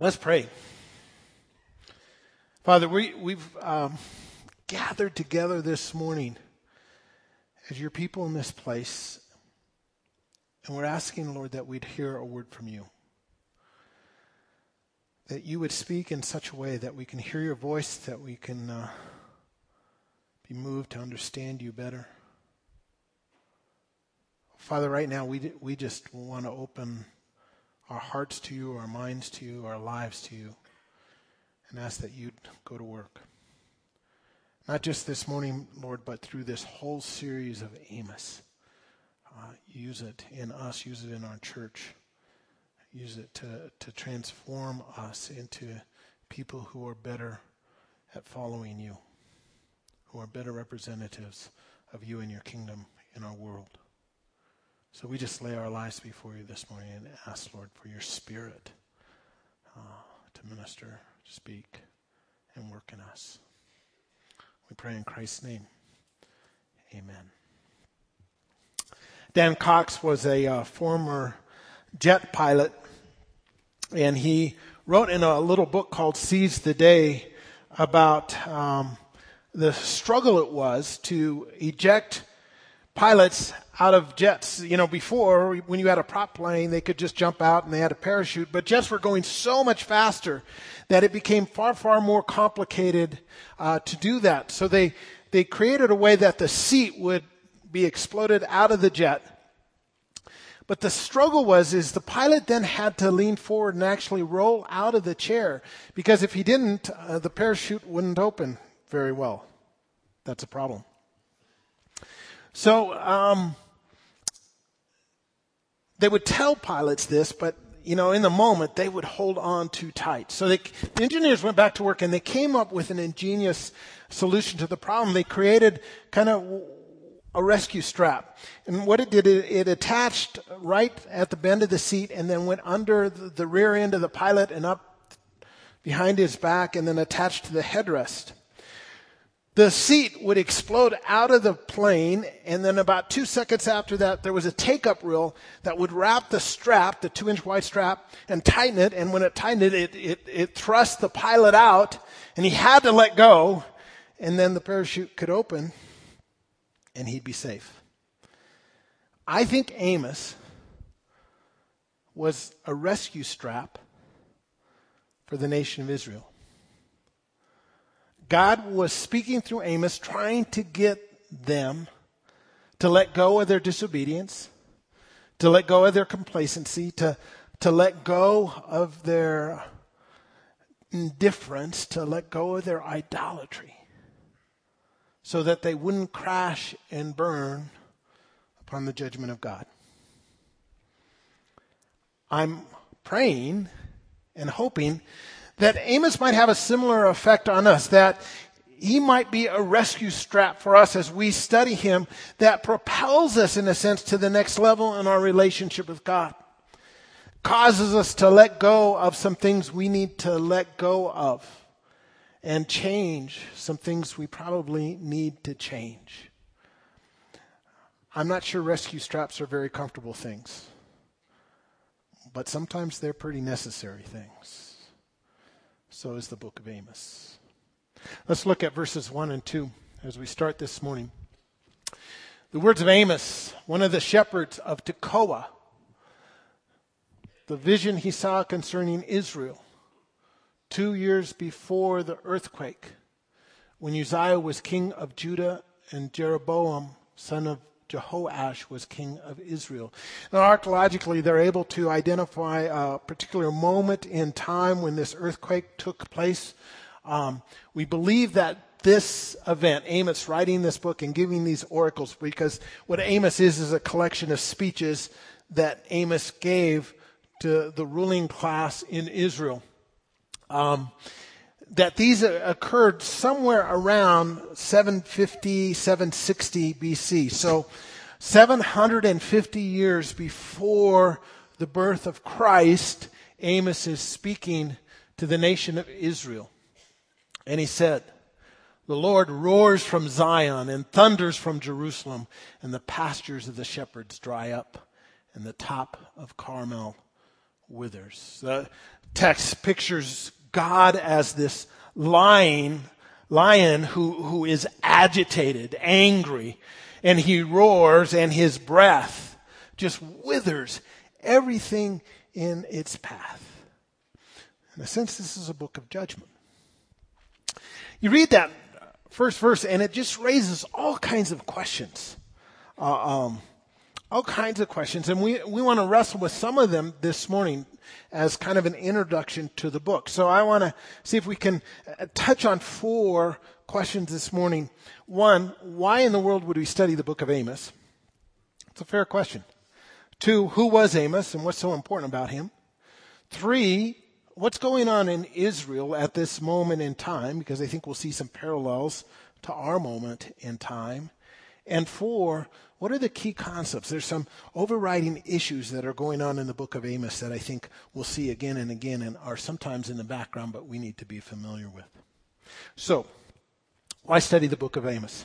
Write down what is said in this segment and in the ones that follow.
Let's pray. Father, we, we've um, gathered together this morning as your people in this place, and we're asking, Lord, that we'd hear a word from you. That you would speak in such a way that we can hear your voice, that we can uh, be moved to understand you better. Father, right now we, we just want to open our hearts to you, our minds to you, our lives to you, and ask that you'd go to work. Not just this morning, Lord, but through this whole series of Amos. Uh, use it in us, use it in our church. Use it to, to transform us into people who are better at following you, who are better representatives of you and your kingdom in our world. So we just lay our lives before you this morning and ask, Lord, for your spirit uh, to minister, to speak, and work in us. We pray in Christ's name. Amen. Dan Cox was a uh, former jet pilot, and he wrote in a little book called Seize the Day about um, the struggle it was to eject pilots out of jets. You know, before, when you had a prop plane, they could just jump out and they had a parachute, but jets were going so much faster that it became far, far more complicated uh, to do that. So they, they created a way that the seat would be exploded out of the jet. But the struggle was is the pilot then had to lean forward and actually roll out of the chair because if he didn't, uh, the parachute wouldn't open very well. That's a problem. So um, they would tell pilots this, but you know, in the moment, they would hold on too tight. So they, the engineers went back to work and they came up with an ingenious solution to the problem. They created kind of a rescue strap. And what it did, it, it attached right at the bend of the seat and then went under the, the rear end of the pilot and up behind his back and then attached to the headrest the seat would explode out of the plane, and then about two seconds after that, there was a take up reel that would wrap the strap, the two inch wide strap, and tighten it. And when it tightened it, it, it, it thrust the pilot out, and he had to let go, and then the parachute could open, and he'd be safe. I think Amos was a rescue strap for the nation of Israel. God was speaking through Amos, trying to get them to let go of their disobedience, to let go of their complacency, to, to let go of their indifference, to let go of their idolatry, so that they wouldn't crash and burn upon the judgment of God. I'm praying and hoping that Amos might have a similar effect on us, that he might be a rescue strap for us as we study him that propels us, in a sense, to the next level in our relationship with God. Causes us to let go of some things we need to let go of and change some things we probably need to change. I'm not sure rescue straps are very comfortable things, but sometimes they're pretty necessary things. So is the book of Amos. Let's look at verses 1 and 2 as we start this morning. The words of Amos, one of the shepherds of Tekoa, the vision he saw concerning Israel two years before the earthquake, when Uzziah was king of Judah and Jeroboam, son of Jehoash was king of Israel. Now, archaeologically, they're able to identify a particular moment in time when this earthquake took place. Um, we believe that this event, Amos writing this book and giving these oracles, because what Amos is is a collection of speeches that Amos gave to the ruling class in Israel. Um, that these occurred somewhere around 750, 760 BC. So 750 years before the birth of Christ, Amos is speaking to the nation of Israel. And he said, The Lord roars from Zion and thunders from Jerusalem, and the pastures of the shepherds dry up, and the top of Carmel withers. The text pictures God as this lion, lion who, who is agitated, angry, and he roars and his breath just withers everything in its path. In a sense, this is a book of judgment. You read that first verse and it just raises all kinds of questions. Uh, um, all kinds of questions. And we, we want to wrestle with some of them this morning as kind of an introduction to the book. So I want to see if we can uh, touch on four questions this morning. One, why in the world would we study the book of Amos? It's a fair question. Two, who was Amos and what's so important about him? Three, what's going on in Israel at this moment in time? Because I think we'll see some parallels to our moment in time. And four, what are the key concepts? There's some overriding issues that are going on in the book of Amos that I think we'll see again and again and are sometimes in the background, but we need to be familiar with. So, why study the book of Amos?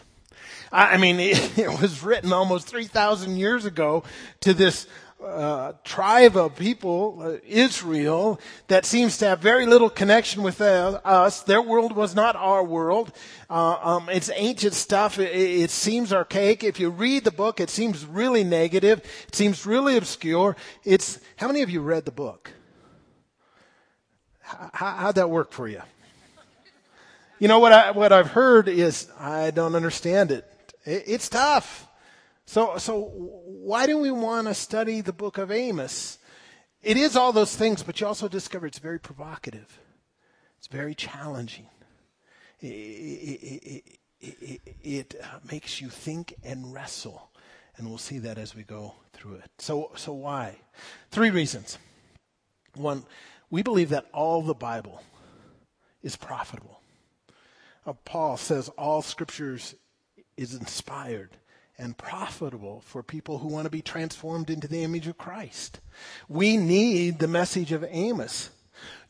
I mean, it, it was written almost 3,000 years ago to this uh, tribe of people, uh, Israel, that seems to have very little connection with uh, us. Their world was not our world. Uh, um, it's ancient stuff. It, it, seems archaic. If you read the book, it seems really negative. It seems really obscure. It's how many of you read the book? How, how'd that work for you? You know what I what I've heard is I don't understand it. it it's tough. So, so why do we want to study the book of Amos? It is all those things, but you also discover it's very provocative. It's very challenging. It, it, it, it makes you think and wrestle. And we'll see that as we go through it. So, so why? Three reasons. One, we believe that all the Bible is profitable. Uh, Paul says all scriptures is inspired and profitable for people who want to be transformed into the image of Christ. We need the message of Amos.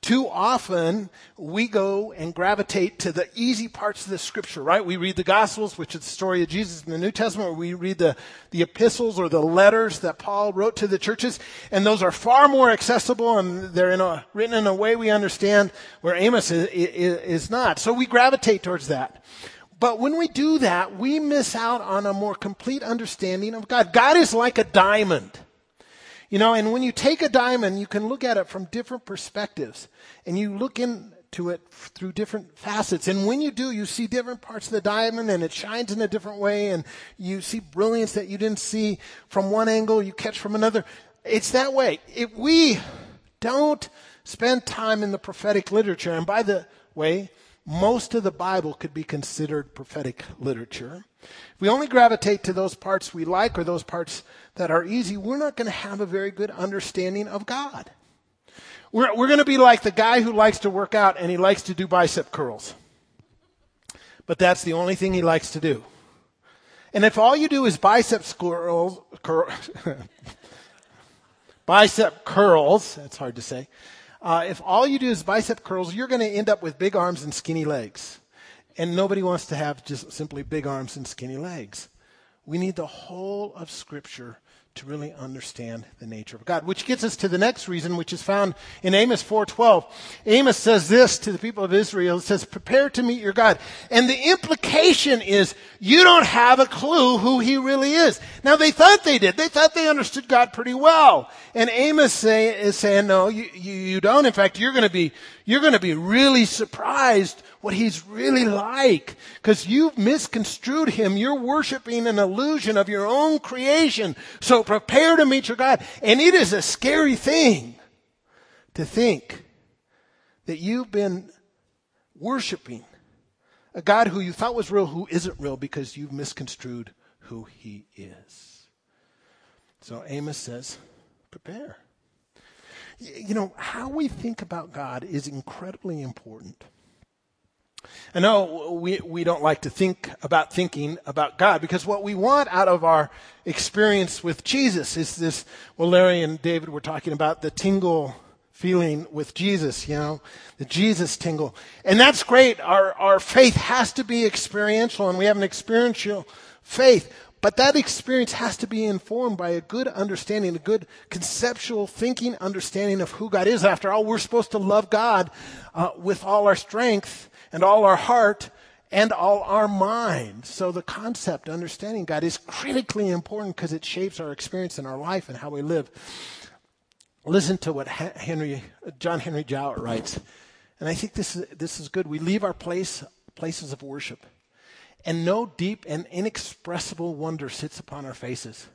Too often we go and gravitate to the easy parts of the scripture, right? We read the Gospels, which is the story of Jesus in the New Testament, or we read the, the epistles or the letters that Paul wrote to the churches, and those are far more accessible and they're in a, written in a way we understand where Amos is, is, is not. So we gravitate towards that. But when we do that, we miss out on a more complete understanding of God. God is like a diamond. You know, and when you take a diamond, you can look at it from different perspectives and you look into it through different facets. And when you do, you see different parts of the diamond and it shines in a different way and you see brilliance that you didn't see from one angle, you catch from another. It's that way. If we don't spend time in the prophetic literature, and by the way, most of the Bible could be considered prophetic literature. If we only gravitate to those parts we like or those parts that are easy, we're not going to have a very good understanding of God. We're, we're going to be like the guy who likes to work out and he likes to do bicep curls. But that's the only thing he likes to do. And if all you do is bicep curls, cur, bicep curls, that's hard to say, uh, if all you do is bicep curls, you're going to end up with big arms and skinny legs. And nobody wants to have just simply big arms and skinny legs. We need the whole of Scripture to really understand the nature of God. Which gets us to the next reason, which is found in Amos 4:12. Amos says this to the people of Israel. It says, "Prepare to meet your God." And the implication is you don't have a clue who he really is. Now they thought they did. They thought they understood God pretty well. And Amos say, is saying, "No, you, you, you don't. In fact, you're going to be you're going to be really surprised what he's really like. Because you've misconstrued him. You're worshiping an illusion of your own creation. So prepare to meet your God. And it is a scary thing to think that you've been worshiping a God who you thought was real who isn't real because you've misconstrued who he is. So Amos says, prepare. You know, how we think about God is incredibly important. I know we, we don't like to think about thinking about God because what we want out of our experience with Jesus is this, well, Larry and David were talking about the tingle feeling with Jesus, you know, the Jesus tingle. And that's great. Our, our faith has to be experiential and we have an experiential faith. But that experience has to be informed by a good understanding, a good conceptual thinking understanding of who God is. After all, we're supposed to love God uh, with all our strength and all our heart and all our mind. So the concept, understanding God, is critically important because it shapes our experience in our life and how we live. Listen to what Henry, John Henry Jowett writes. And I think this is, this is good. We leave our place, places of worship, and no deep and inexpressible wonder sits upon our faces.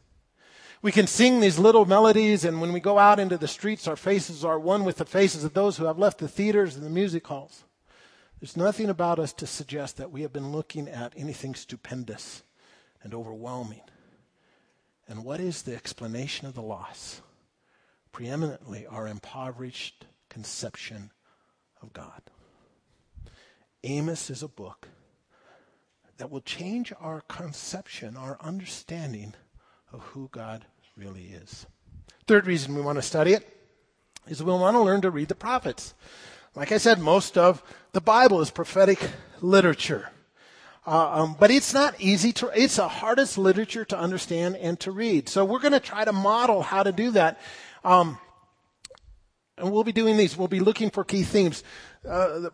We can sing these little melodies, and when we go out into the streets, our faces are one with the faces of those who have left the theaters and the music halls. There's nothing about us to suggest that we have been looking at anything stupendous and overwhelming. And what is the explanation of the loss? Preeminently, our impoverished conception of God. Amos is a book that will change our conception, our understanding of who God really is. Third reason we want to study it is we want to learn to read the prophets. Like I said, most of the Bible is prophetic literature. Uh, um, but it's not easy to, it's the hardest literature to understand and to read. So we're going to try to model how to do that. Um, and we'll be doing these. We'll be looking for key themes. Uh, the,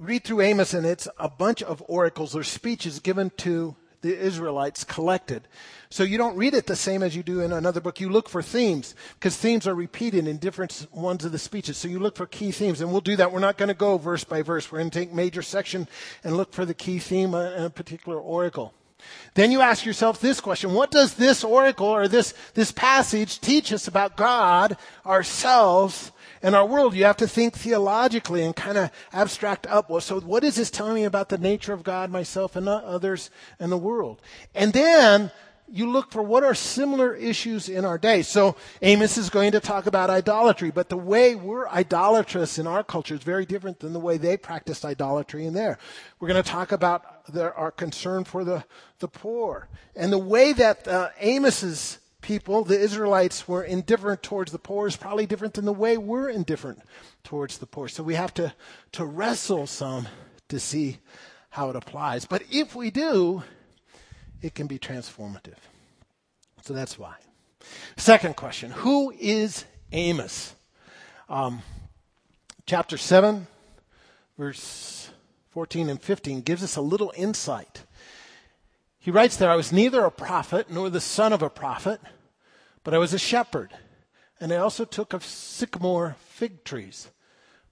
read through Amos and it's a bunch of oracles or speeches given to the Israelites collected. So you don't read it the same as you do in another book. You look for themes because themes are repeated in different ones of the speeches. So you look for key themes and we'll do that. We're not going to go verse by verse. We're going to take major section and look for the key theme in a particular oracle. Then you ask yourself this question. What does this oracle or this, this passage teach us about God, ourselves, and our world? You have to think theologically and kind of abstract up. Well, so what is this telling me about the nature of God, myself, and others, and the world? And then you look for what are similar issues in our day. So Amos is going to talk about idolatry, but the way we're idolatrous in our culture is very different than the way they practiced idolatry in there. We're going to talk about our concern for the, the poor and the way that uh, Amos's people, the Israelites, were indifferent towards the poor is probably different than the way we're indifferent towards the poor. So we have to, to wrestle some to see how it applies. But if we do, it can be transformative. So that's why. Second question Who is Amos? Um, chapter 7, verse 14 and 15 gives us a little insight. He writes there, I was neither a prophet nor the son of a prophet, but I was a shepherd. And I also took of sycamore fig trees.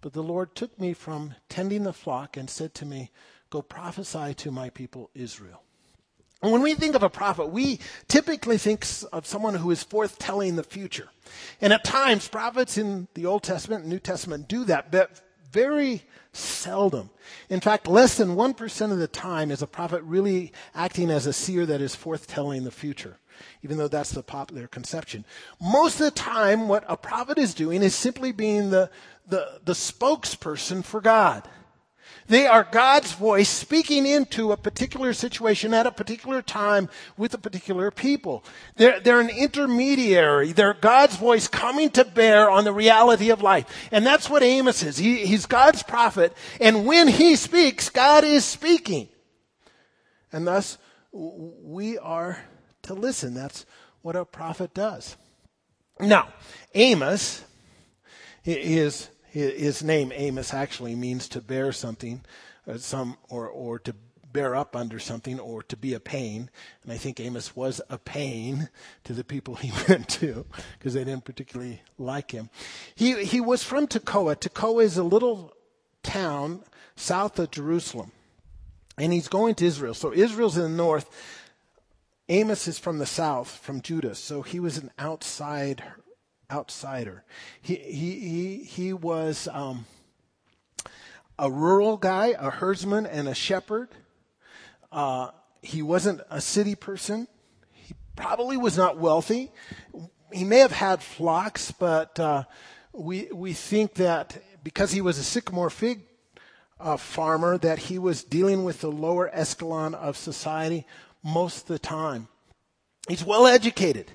But the Lord took me from tending the flock and said to me, Go prophesy to my people Israel. And when we think of a prophet, we typically think of someone who is forthtelling the future. And at times, prophets in the Old Testament and New Testament do that, but very seldom. In fact, less than 1% of the time is a prophet really acting as a seer that is forthtelling the future, even though that's the popular conception. Most of the time, what a prophet is doing is simply being the, the, the spokesperson for God. They are God's voice speaking into a particular situation at a particular time with a particular people. They're, they're an intermediary. They're God's voice coming to bear on the reality of life. And that's what Amos is. He, he's God's prophet. And when he speaks, God is speaking. And thus, we are to listen. That's what a prophet does. Now, Amos is his name Amos actually means to bear something, uh, some or or to bear up under something or to be a pain. And I think Amos was a pain to the people he went to because they didn't particularly like him. He he was from Tekoa. Tekoa is a little town south of Jerusalem. And he's going to Israel. So Israel's in the north. Amos is from the south, from Judah. So he was an outside outsider. He, he, he, he was um, a rural guy, a herdsman, and a shepherd. Uh, he wasn't a city person. He probably was not wealthy. He may have had flocks, but uh, we, we think that because he was a sycamore fig uh, farmer, that he was dealing with the lower escalon of society most of the time. He's well educated.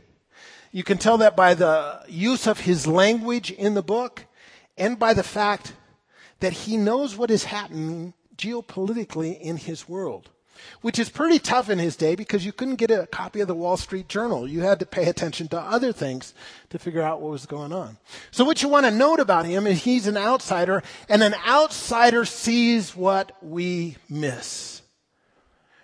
You can tell that by the use of his language in the book and by the fact that he knows what is happening geopolitically in his world. which is pretty tough in his day because you couldn't get a copy of the Wall Street Journal. You had to pay attention to other things to figure out what was going on. So what you want to note about him is he's an outsider and an outsider sees what we miss.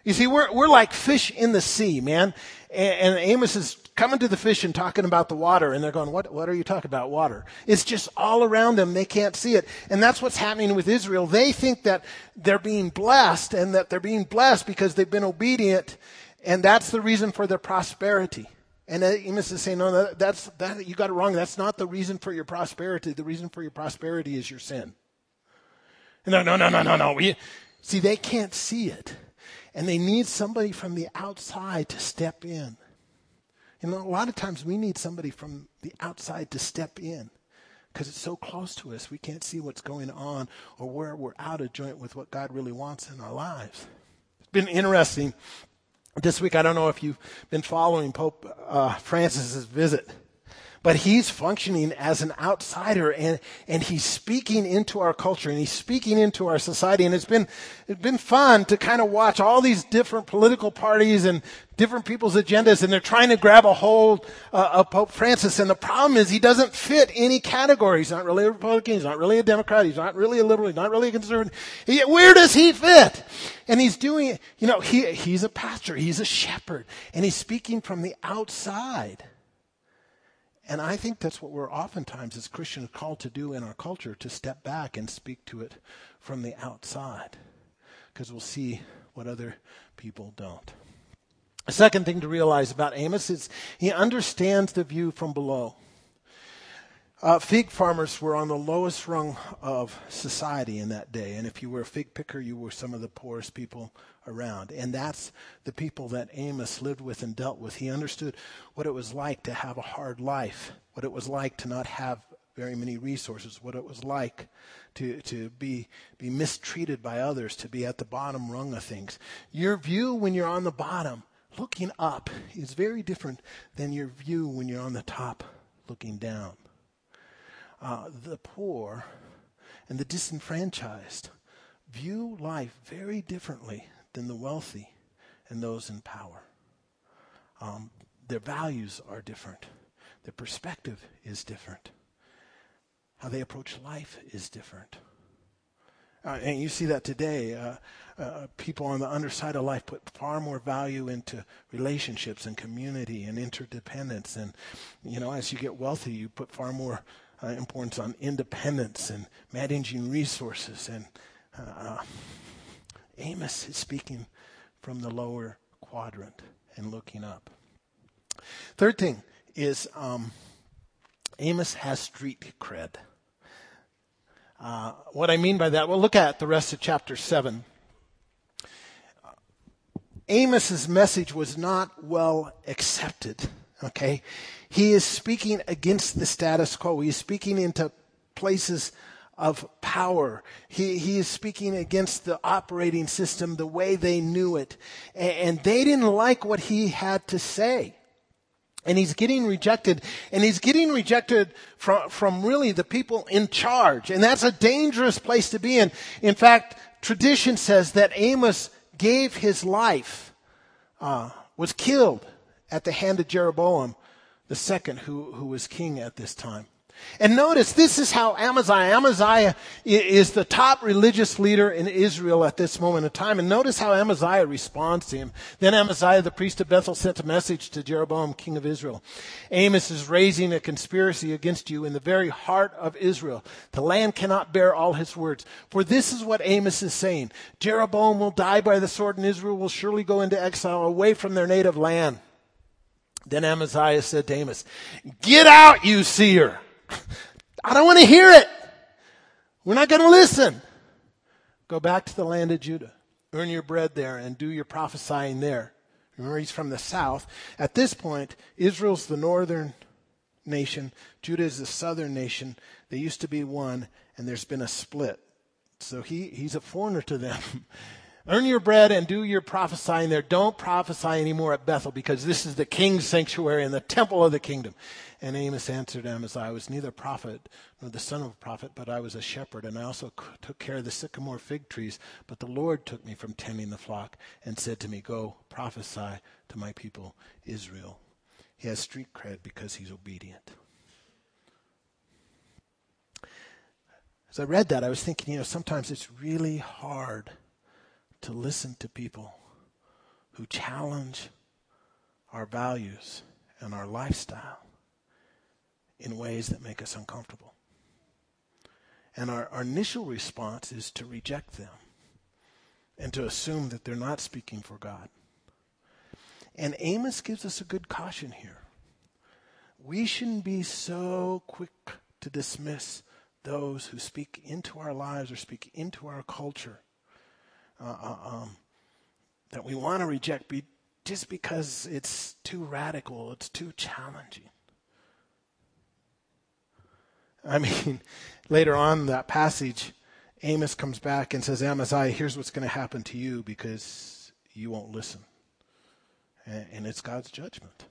You see, we're, we're like fish in the sea, man. And, Amos is coming to the fish and talking about the water, and they're going, what, what are you talking about, water? It's just all around them. They can't see it. And that's what's happening with Israel. They think that they're being blessed and that they're being blessed because they've been obedient, and that's the reason for their prosperity. And uh, Amos is saying, no, that's, that, you got it wrong. That's not the reason for your prosperity. The reason for your prosperity is your sin. No, no, no, no, no, no. We, see, they can't see it. And they need somebody from the outside to step in. You know, a lot of times we need somebody from the outside to step in because it's so close to us. We can't see what's going on or where we're out of joint with what God really wants in our lives. It's been interesting. This week, I don't know if you've been following Pope uh, Francis's visit but he's functioning as an outsider and, and he's speaking into our culture and he's speaking into our society. And it's been, it's been fun to kind of watch all these different political parties and different people's agendas and they're trying to grab a hold uh, of Pope Francis. And the problem is he doesn't fit any category. He's not really a Republican. He's not really a Democrat. He's not really a liberal. He's not really a conservative. He, where does he fit? And he's doing, you know, he, he's a pastor. He's a shepherd and he's speaking from the outside. And I think that's what we're oftentimes as Christians called to do in our culture to step back and speak to it from the outside. Because we'll see what other people don't. A second thing to realize about Amos is he understands the view from below. Uh, fig farmers were on the lowest rung of society in that day. And if you were a fig picker, you were some of the poorest people around. And that's the people that Amos lived with and dealt with. He understood what it was like to have a hard life, what it was like to not have very many resources, what it was like to, to be, be mistreated by others, to be at the bottom rung of things. Your view when you're on the bottom, looking up, is very different than your view when you're on the top, looking down uh, the poor and the disenfranchised view life very differently than the wealthy and those in power. Um, their values are different. Their perspective is different. How they approach life is different. Uh, and you see that today. Uh, uh, people on the underside of life put far more value into relationships and community and interdependence. And, you know, as you get wealthy, you put far more uh, importance on independence and managing resources. And uh, Amos is speaking from the lower quadrant and looking up. Third thing is um, Amos has street cred. Uh, what I mean by that, well, look at the rest of chapter 7. Amos's message was not well accepted. Okay? He is speaking against the status quo. He is speaking into places of power. He, he is speaking against the operating system, the way they knew it. And, and they didn't like what he had to say. And he's getting rejected, and he's getting rejected from, from really the people in charge. And that's a dangerous place to be in. In fact, tradition says that Amos gave his life, uh, was killed at the hand of Jeroboam the second, who, who was king at this time. And notice, this is how Amaziah, Amaziah is the top religious leader in Israel at this moment in time. And notice how Amaziah responds to him. Then Amaziah, the priest of Bethel, sent a message to Jeroboam, king of Israel. Amos is raising a conspiracy against you in the very heart of Israel. The land cannot bear all his words. For this is what Amos is saying. Jeroboam will die by the sword and Israel will surely go into exile away from their native land. Then Amaziah said to Amos, Get out, you seer. I don't want to hear it. We're not going to listen. Go back to the land of Judah. Earn your bread there and do your prophesying there. Remember, he's from the south. At this point, Israel's the northern nation, Judah is the southern nation. They used to be one, and there's been a split. So he, he's a foreigner to them. Earn your bread and do your prophesying there. Don't prophesy anymore at Bethel because this is the king's sanctuary and the temple of the kingdom. And Amos answered Amaziah, I was neither prophet nor the son of a prophet, but I was a shepherd, and I also took care of the sycamore fig trees. But the Lord took me from tending the flock and said to me, Go prophesy to my people Israel. He has street cred because he's obedient. As I read that, I was thinking, you know, sometimes it's really hard to listen to people who challenge our values and our lifestyle in ways that make us uncomfortable. And our, our initial response is to reject them and to assume that they're not speaking for God. And Amos gives us a good caution here. We shouldn't be so quick to dismiss those who speak into our lives or speak into our culture uh, uh, um, that we want to reject be, just because it's too radical, it's too challenging. I mean, later on that passage, Amos comes back and says, Amaziah, here's what's going to happen to you because you won't listen. And, and it's God's judgment.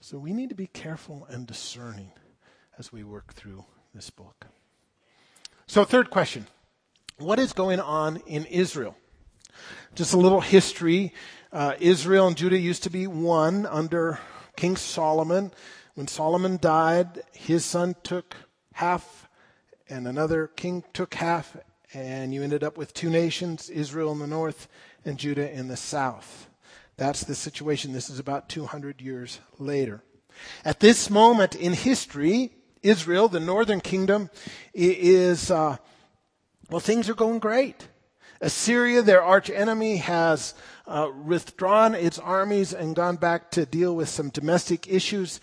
So we need to be careful and discerning as we work through this book. So, third question What is going on in Israel? Just a little history. Uh, Israel and Judah used to be one under King Solomon. When Solomon died, his son took half, and another king took half, and you ended up with two nations Israel in the north and Judah in the south. That's the situation. This is about 200 years later. At this moment in history, Israel, the northern kingdom, is, uh, well, things are going great. Assyria, their arch enemy, has uh, withdrawn its armies and gone back to deal with some domestic issues.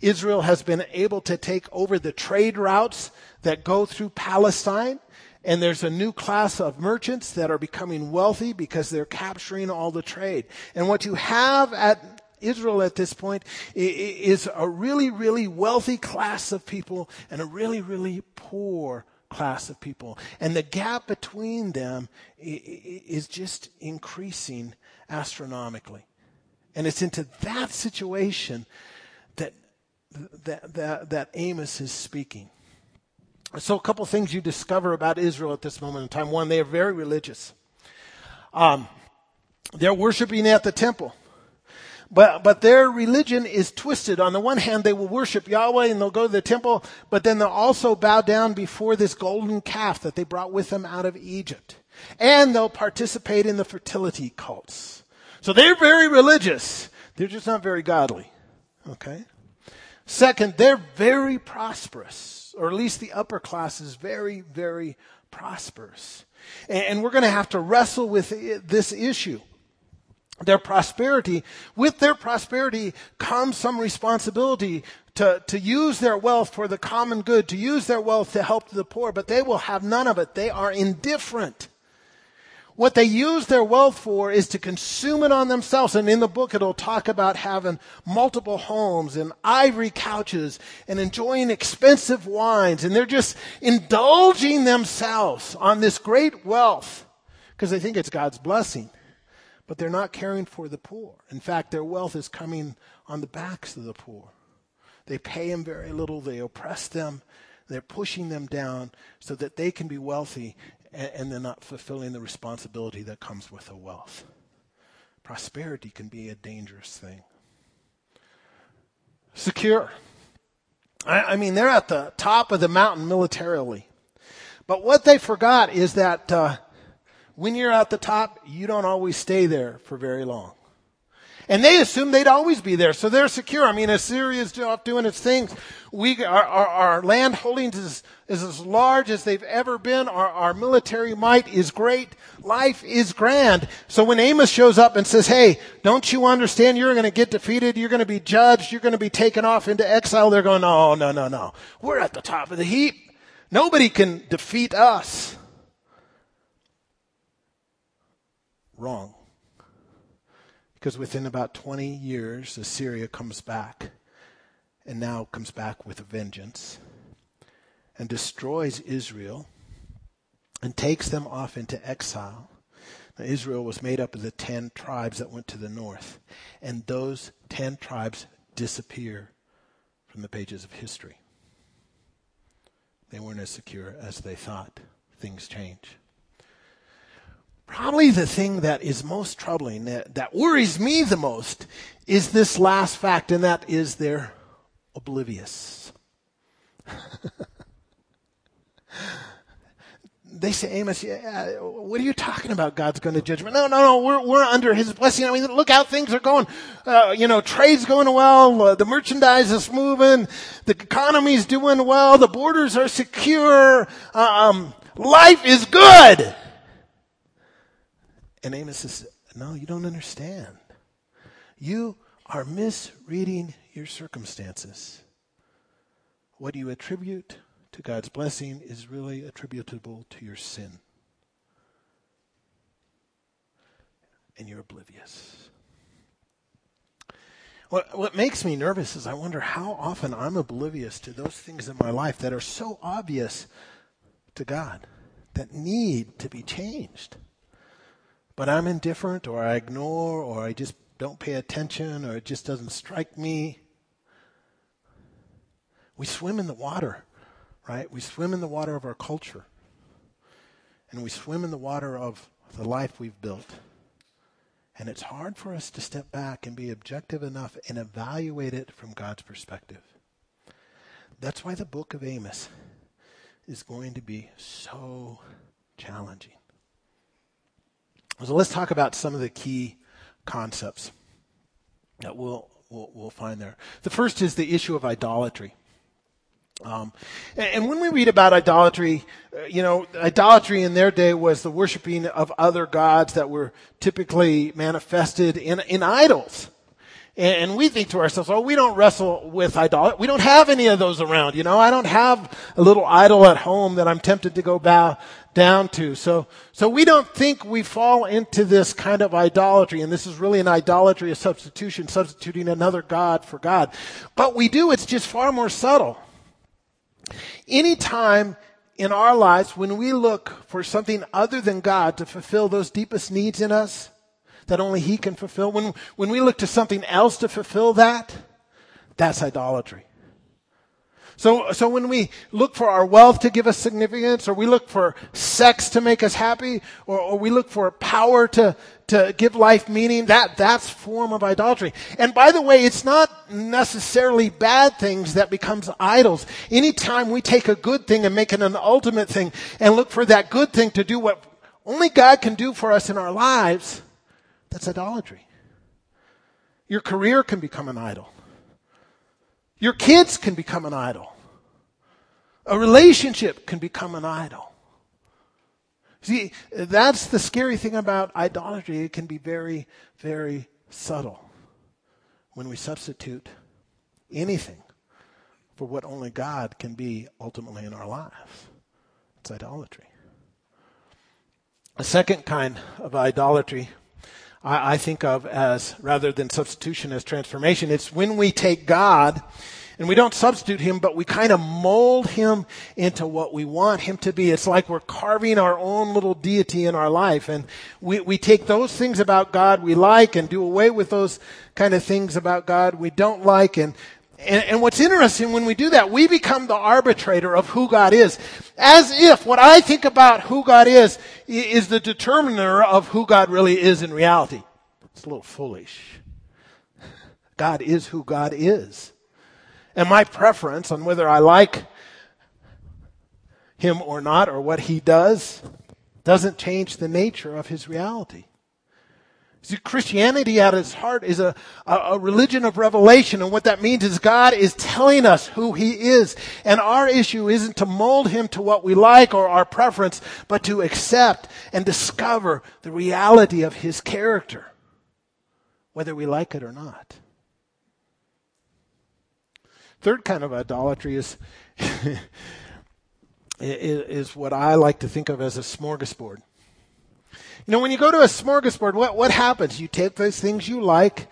Israel has been able to take over the trade routes that go through Palestine. And there's a new class of merchants that are becoming wealthy because they're capturing all the trade. And what you have at Israel at this point is a really, really wealthy class of people and a really, really poor class of people. And the gap between them is just increasing astronomically. And it's into that situation that that, that, that Amos is speaking. So, a couple things you discover about Israel at this moment in time. One, they are very religious. Um, they're worshiping at the temple. But, but their religion is twisted. On the one hand, they will worship Yahweh and they'll go to the temple, but then they'll also bow down before this golden calf that they brought with them out of Egypt. And they'll participate in the fertility cults. So they're very religious. They're just not very godly. Okay? Second, they're very prosperous, or at least the upper class is very, very prosperous. And we're going to have to wrestle with this issue. Their prosperity, with their prosperity comes some responsibility to, to use their wealth for the common good, to use their wealth to help the poor, but they will have none of it. They are indifferent. What they use their wealth for is to consume it on themselves. And in the book, it'll talk about having multiple homes and ivory couches and enjoying expensive wines. And they're just indulging themselves on this great wealth because they think it's God's blessing. But they're not caring for the poor. In fact, their wealth is coming on the backs of the poor. They pay them very little, they oppress them, they're pushing them down so that they can be wealthy and, and they're not fulfilling the responsibility that comes with the wealth. Prosperity can be a dangerous thing. Secure. I, I mean, they're at the top of the mountain militarily. But what they forgot is that uh, when you're at the top, you don't always stay there for very long. And they assumed they'd always be there, so they're secure. I mean, Assyria is off doing its things. We, our, our, our land holdings is, is, as large as they've ever been. Our, our military might is great. Life is grand. So when Amos shows up and says, hey, don't you understand you're going to get defeated? You're going to be judged. You're going to be taken off into exile. They're going, no, no, no, no. We're at the top of the heap. Nobody can defeat us. Wrong. Because within about 20 years, Assyria comes back, and now comes back with a vengeance, and destroys Israel, and takes them off into exile. Now, Israel was made up of the ten tribes that went to the north, and those ten tribes disappear from the pages of history. They weren't as secure as they thought. Things change. Probably the thing that is most troubling, that, that worries me the most, is this last fact, and that is they're oblivious. they say, Amos, yeah, what are you talking about? God's going to judgment. No, no, no, we're, we're under his blessing. I mean, look how things are going. Uh, you know, trade's going well. Uh, the merchandise is moving. The economy's doing well. The borders are secure. Um, life is good. And Amos says, no, you don't understand. You are misreading your circumstances. What you attribute to God's blessing is really attributable to your sin. And you're oblivious. What, what makes me nervous is I wonder how often I'm oblivious to those things in my life that are so obvious to God, that need to be changed. But I'm indifferent, or I ignore, or I just don't pay attention, or it just doesn't strike me. We swim in the water right? We swim in the water of our culture, and we swim in the water of the life we've built. And it's hard for us to step back and be objective enough and evaluate it from God's perspective. That's why the book of Amos is going to be so challenging. So let's talk about some of the key concepts that we'll, we'll, we'll find there. The first is the issue of idolatry. Um, and when we read about idolatry, uh, you know, idolatry in their day was the worshiping of other gods that were typically manifested in, in idols. And, and we think to ourselves, oh, we don't wrestle with idolatry. We don't have any of those around, you know. I don't have a little idol at home that I'm tempted to go bow down to. So, so we don't think we fall into this kind of idolatry, and this is really an idolatry of substitution, substituting another God for God. But we do, it's just far more subtle. Anytime in our lives when we look for something other than God to fulfill those deepest needs in us that only He can fulfill, when, when we look to something else to fulfill that, that's idolatry. So, so when we look for our wealth to give us significance, or we look for sex to make us happy, or, or we look for power to, to give life meaning, that, that's form of idolatry. And by the way, it's not necessarily bad things that becomes idols. Anytime we take a good thing and make it an ultimate thing and look for that good thing to do what only God can do for us in our lives, that's idolatry. Your career can become an idol. Your kids can become an idol. A relationship can become an idol. See, that's the scary thing about idolatry. It can be very, very subtle when we substitute anything for what only God can be ultimately in our lives. It's idolatry. A second kind of idolatry I, I think of as, rather than substitution, as transformation. It's when we take God and we don't substitute him, but we kind of mold him into what we want him to be. It's like we're carving our own little deity in our life. And we, we take those things about God we like and do away with those kind of things about God we don't like. And, and, and what's interesting when we do that, we become the arbitrator of who God is. As if what I think about who God is is the determiner of who God really is in reality. It's a little foolish. God is who God is. And my preference on whether I like him or not, or what he does, doesn't change the nature of his reality. Christianity at its heart is a, a, a, religion of revelation. And what that means is God is telling us who He is. And our issue isn't to mold Him to what we like or our preference, but to accept and discover the reality of His character, whether we like it or not. Third kind of idolatry is, is what I like to think of as a smorgasbord. You know, when you go to a smorgasbord, what, what happens? You take those things you like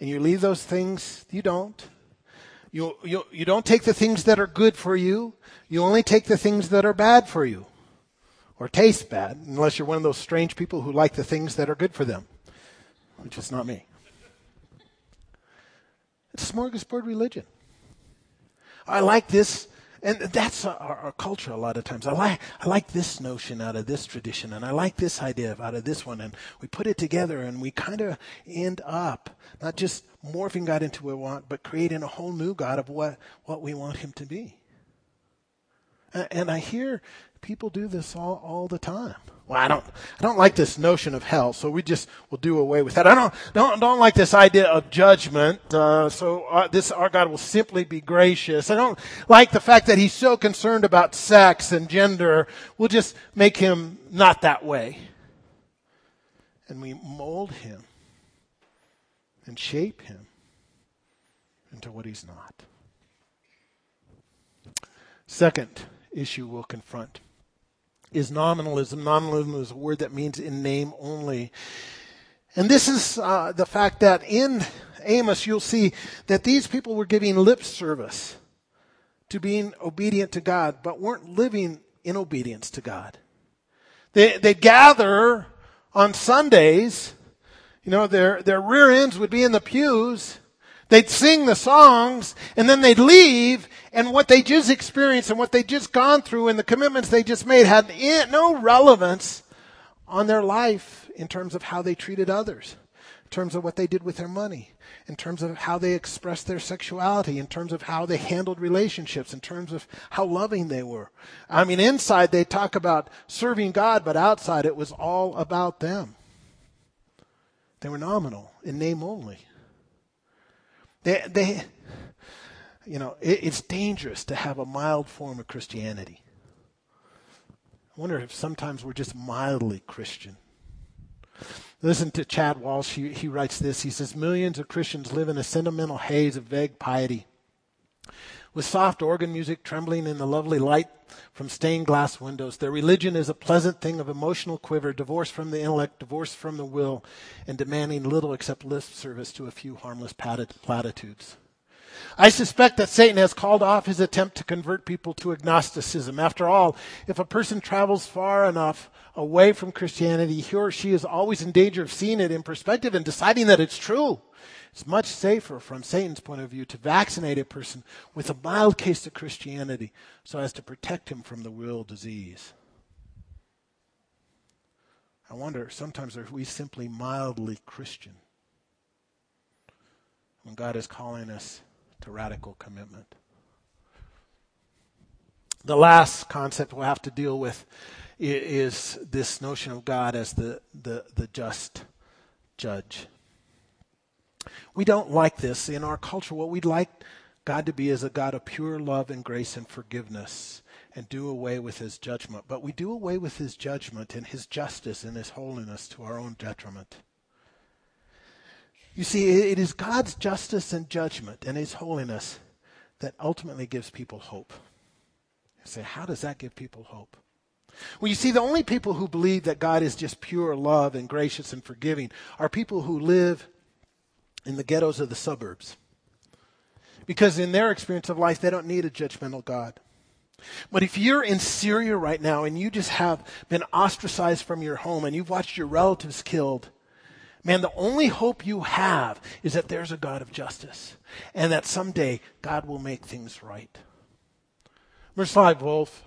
and you leave those things you don't. You, you, you don't take the things that are good for you. You only take the things that are bad for you. or taste bad, unless you're one of those strange people who like the things that are good for them, which is not me. It's smorgasbord religion. I like this, and that's our, our, culture a lot of times. I like, I like this notion out of this tradition, and I like this idea out of this one, and we put it together, and we kind of end up not just morphing God into what we want, but creating a whole new God of what, what we want Him to be. And I hear people do this all, all the time. Well, I don't, I don't like this notion of hell, so we just will do away with that. I don't, don't, don't like this idea of judgment, uh, so uh, this, our God will simply be gracious. I don't like the fact that He's so concerned about sex and gender. We'll just make Him not that way. And we mold Him and shape Him into what He's not. Second issue we'll confront is nominalism. Nominalism is a word that means in name only. And this is uh, the fact that in Amos, you'll see that these people were giving lip service to being obedient to God, but weren't living in obedience to God. They, they gather on Sundays, you know, their, their rear ends would be in the pews, They'd sing the songs and then they'd leave and what they just experienced and what they just gone through and the commitments they just made had no relevance on their life in terms of how they treated others, in terms of what they did with their money, in terms of how they expressed their sexuality, in terms of how they handled relationships, in terms of how loving they were. I mean, inside they talk about serving God, but outside it was all about them. They were nominal in name only. They, they, you know, it, it's dangerous to have a mild form of Christianity. I wonder if sometimes we're just mildly Christian. Listen to Chad Walsh. He, he writes this. He says, Millions of Christians live in a sentimental haze of vague piety with soft organ music trembling in the lovely light from stained glass windows. Their religion is a pleasant thing of emotional quiver, divorced from the intellect, divorced from the will, and demanding little except lip service to a few harmless platitudes. I suspect that Satan has called off his attempt to convert people to agnosticism. After all, if a person travels far enough away from Christianity, he or she is always in danger of seeing it in perspective and deciding that it's true. It's much safer from Satan's point of view to vaccinate a person with a mild case of Christianity so as to protect him from the real disease. I wonder, sometimes are we simply mildly Christian when God is calling us to radical commitment? The last concept we'll have to deal with is this notion of God as the, the, the just judge. We don't like this in our culture. What we'd like God to be is a God of pure love and grace and forgiveness and do away with his judgment. But we do away with his judgment and his justice and his holiness to our own detriment. You see, it is God's justice and judgment and his holiness that ultimately gives people hope. You say, how does that give people hope? Well, you see, the only people who believe that God is just pure love and gracious and forgiving are people who live in the ghettos of the suburbs. Because in their experience of life, they don't need a judgmental God. But if you're in Syria right now and you just have been ostracized from your home and you've watched your relatives killed, man, the only hope you have is that there's a God of justice and that someday God will make things right. Miroslav Volf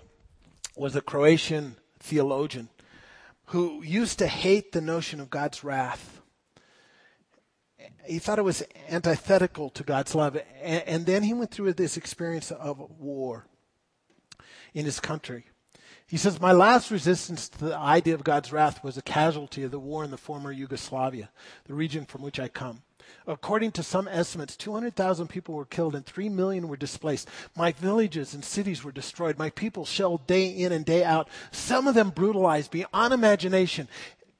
was a Croatian theologian who used to hate the notion of God's wrath he thought it was antithetical to God's love. And, and, then he went through this experience of war in his country. He says, My last resistance to the idea of God's wrath was a casualty of the war in the former Yugoslavia, the region from which I come. According to some estimates, 200,000 people were killed and 3 million were displaced. My villages and cities were destroyed. My people shelled day in and day out, some of them brutalized beyond imagination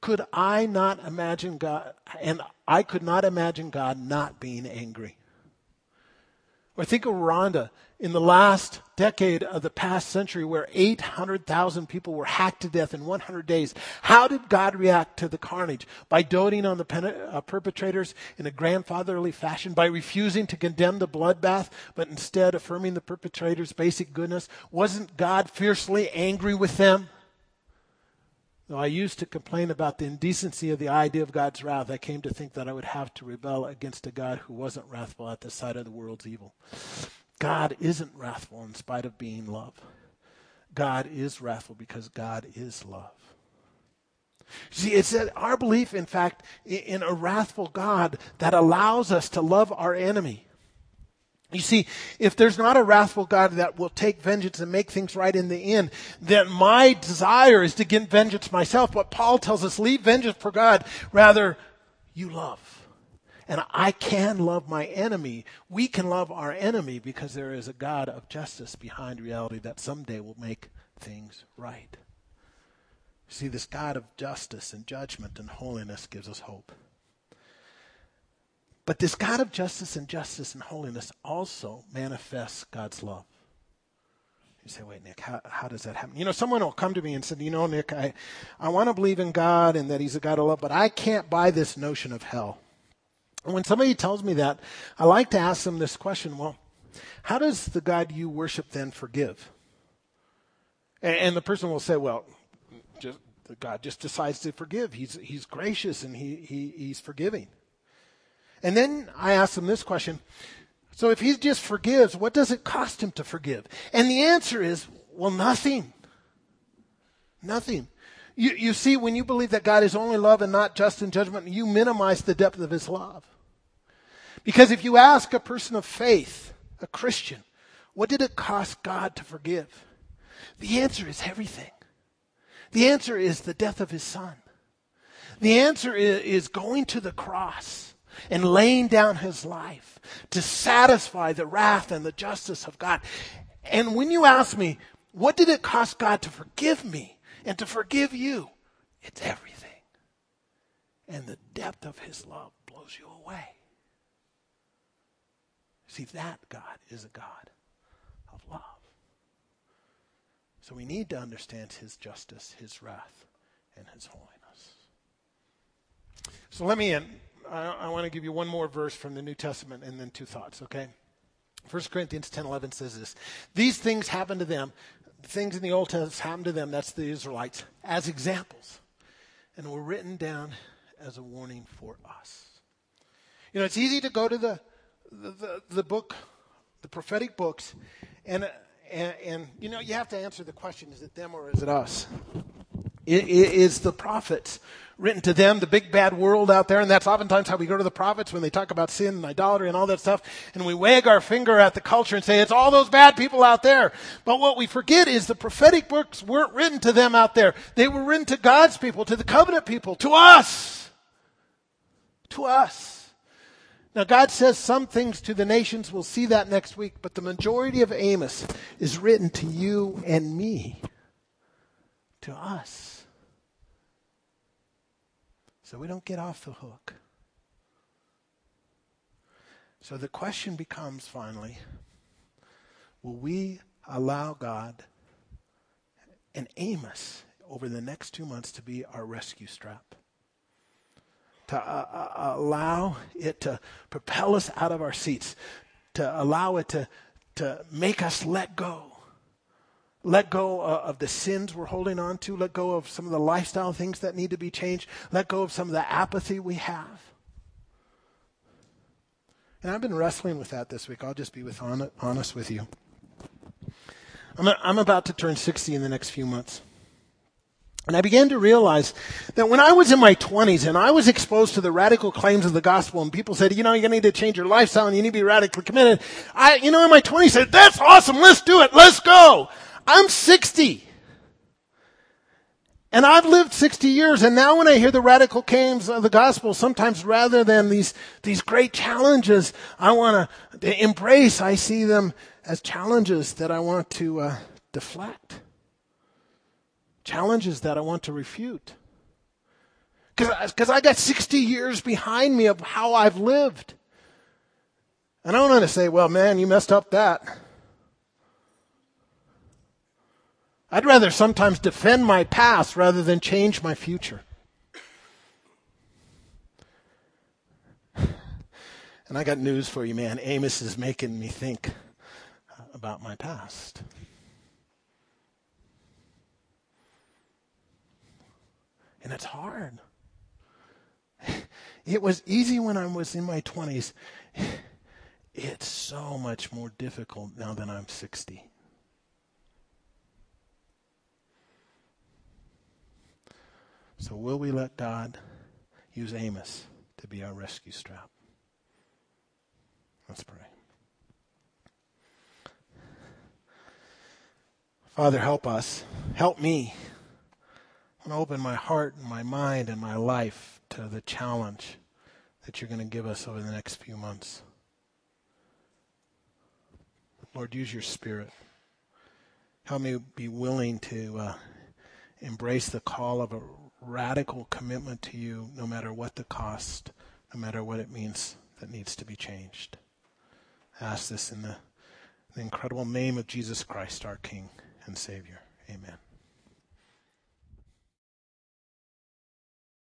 could I not imagine God, and I could not imagine God not being angry. Or think of Rwanda in the last decade of the past century where 800,000 people were hacked to death in 100 days. How did God react to the carnage? By doting on the pen- uh, perpetrators in a grandfatherly fashion, by refusing to condemn the bloodbath, but instead affirming the perpetrators' basic goodness? Wasn't God fiercely angry with them? Though I used to complain about the indecency of the idea of God's wrath, I came to think that I would have to rebel against a God who wasn't wrathful at the sight of the world's evil. God isn't wrathful in spite of being love. God is wrathful because God is love. See, it's our belief, in fact, in a wrathful God that allows us to love our enemy. You see, if there's not a wrathful God that will take vengeance and make things right in the end, then my desire is to get vengeance myself. But Paul tells us, leave vengeance for God. Rather, you love. And I can love my enemy. We can love our enemy because there is a God of justice behind reality that someday will make things right. See, this God of justice and judgment and holiness gives us hope. But this God of justice and justice and holiness also manifests God's love. You say, wait, Nick, how, how does that happen? You know, someone will come to me and say, you know, Nick, I, I want to believe in God and that He's a God of love, but I can't buy this notion of hell. And when somebody tells me that, I like to ask them this question well, how does the God you worship then forgive? And, and the person will say, well, just, God just decides to forgive. He's, he's gracious and he, he, he's forgiving. And then I ask them this question. So if he just forgives, what does it cost him to forgive? And the answer is, well, nothing. Nothing. You, you see, when you believe that God is only love and not just in judgment, you minimize the depth of his love. Because if you ask a person of faith, a Christian, what did it cost God to forgive? The answer is everything. The answer is the death of his son. The answer is, going to the cross and laying down his life to satisfy the wrath and the justice of God. And when you ask me, what did it cost God to forgive me and to forgive you? It's everything. And the depth of his love blows you away. See, that God is a God of love. So we need to understand his justice, his wrath, and his holiness. So let me end. I, I want to give you one more verse from the New Testament and then two thoughts, okay? 1 Corinthians 10 11 says this These things happen to them, things in the Old Testament happen to them, that's the Israelites, as examples, and were written down as a warning for us. You know, it's easy to go to the, the, the, the book, the prophetic books, and and, and, you know, you have to answer the question is it them or is it us? It, it is the prophets written to them, the big bad world out there, and that's oftentimes how we go to the prophets when they talk about sin and idolatry and all that stuff, and we wag our finger at the culture and say, it's all those bad people out there. But what we forget is the prophetic books weren't written to them out there. They were written to God's people, to the covenant people, to us. To us. Now, God says some things to the nations. We'll see that next week. But the majority of Amos is written to you and me, to us. So we don't get off the hook. So the question becomes finally will we allow God and Amos over the next two months to be our rescue strap? to uh, uh, allow it to propel us out of our seats, to allow it to, to make us let go. Let go uh, of the sins we're holding on to. Let go of some of the lifestyle things that need to be changed. Let go of some of the apathy we have. And I've been wrestling with that this week. I'll just be with honest with you. I'm, a, I'm about to turn 60 in the next few months. And I began to realize that when I was in my 20s and I was exposed to the radical claims of the gospel and people said, you know, you need to change your lifestyle and you need to be radically committed. I, you know, in my 20s said, that's awesome. Let's do it. Let's go. I'm 60. And I've lived 60 years and now when I hear the radical claims of the gospel, sometimes rather than these, these great challenges I want to embrace, I see them as challenges that I want to uh, deflect challenges that I want to refute. Because I got 60 years behind me of how I've lived. And I don't want to say, well, man, you messed up that. I'd rather sometimes defend my past rather than change my future. And I got news for you, man. Amos is making me think uh, about my past. And it's hard. It was easy when I was in my 20s. It's so much more difficult now that I'm 60. So, will we let God use Amos to be our rescue strap? Let's pray. Father, help us. Help me. I want to open my heart and my mind and my life to the challenge that you're going to give us over the next few months. Lord, use your spirit. Help me be willing to uh, embrace the call of a radical commitment to you, no matter what the cost, no matter what it means that needs to be changed. I ask this in the, the incredible name of Jesus Christ, our King and Savior. Amen.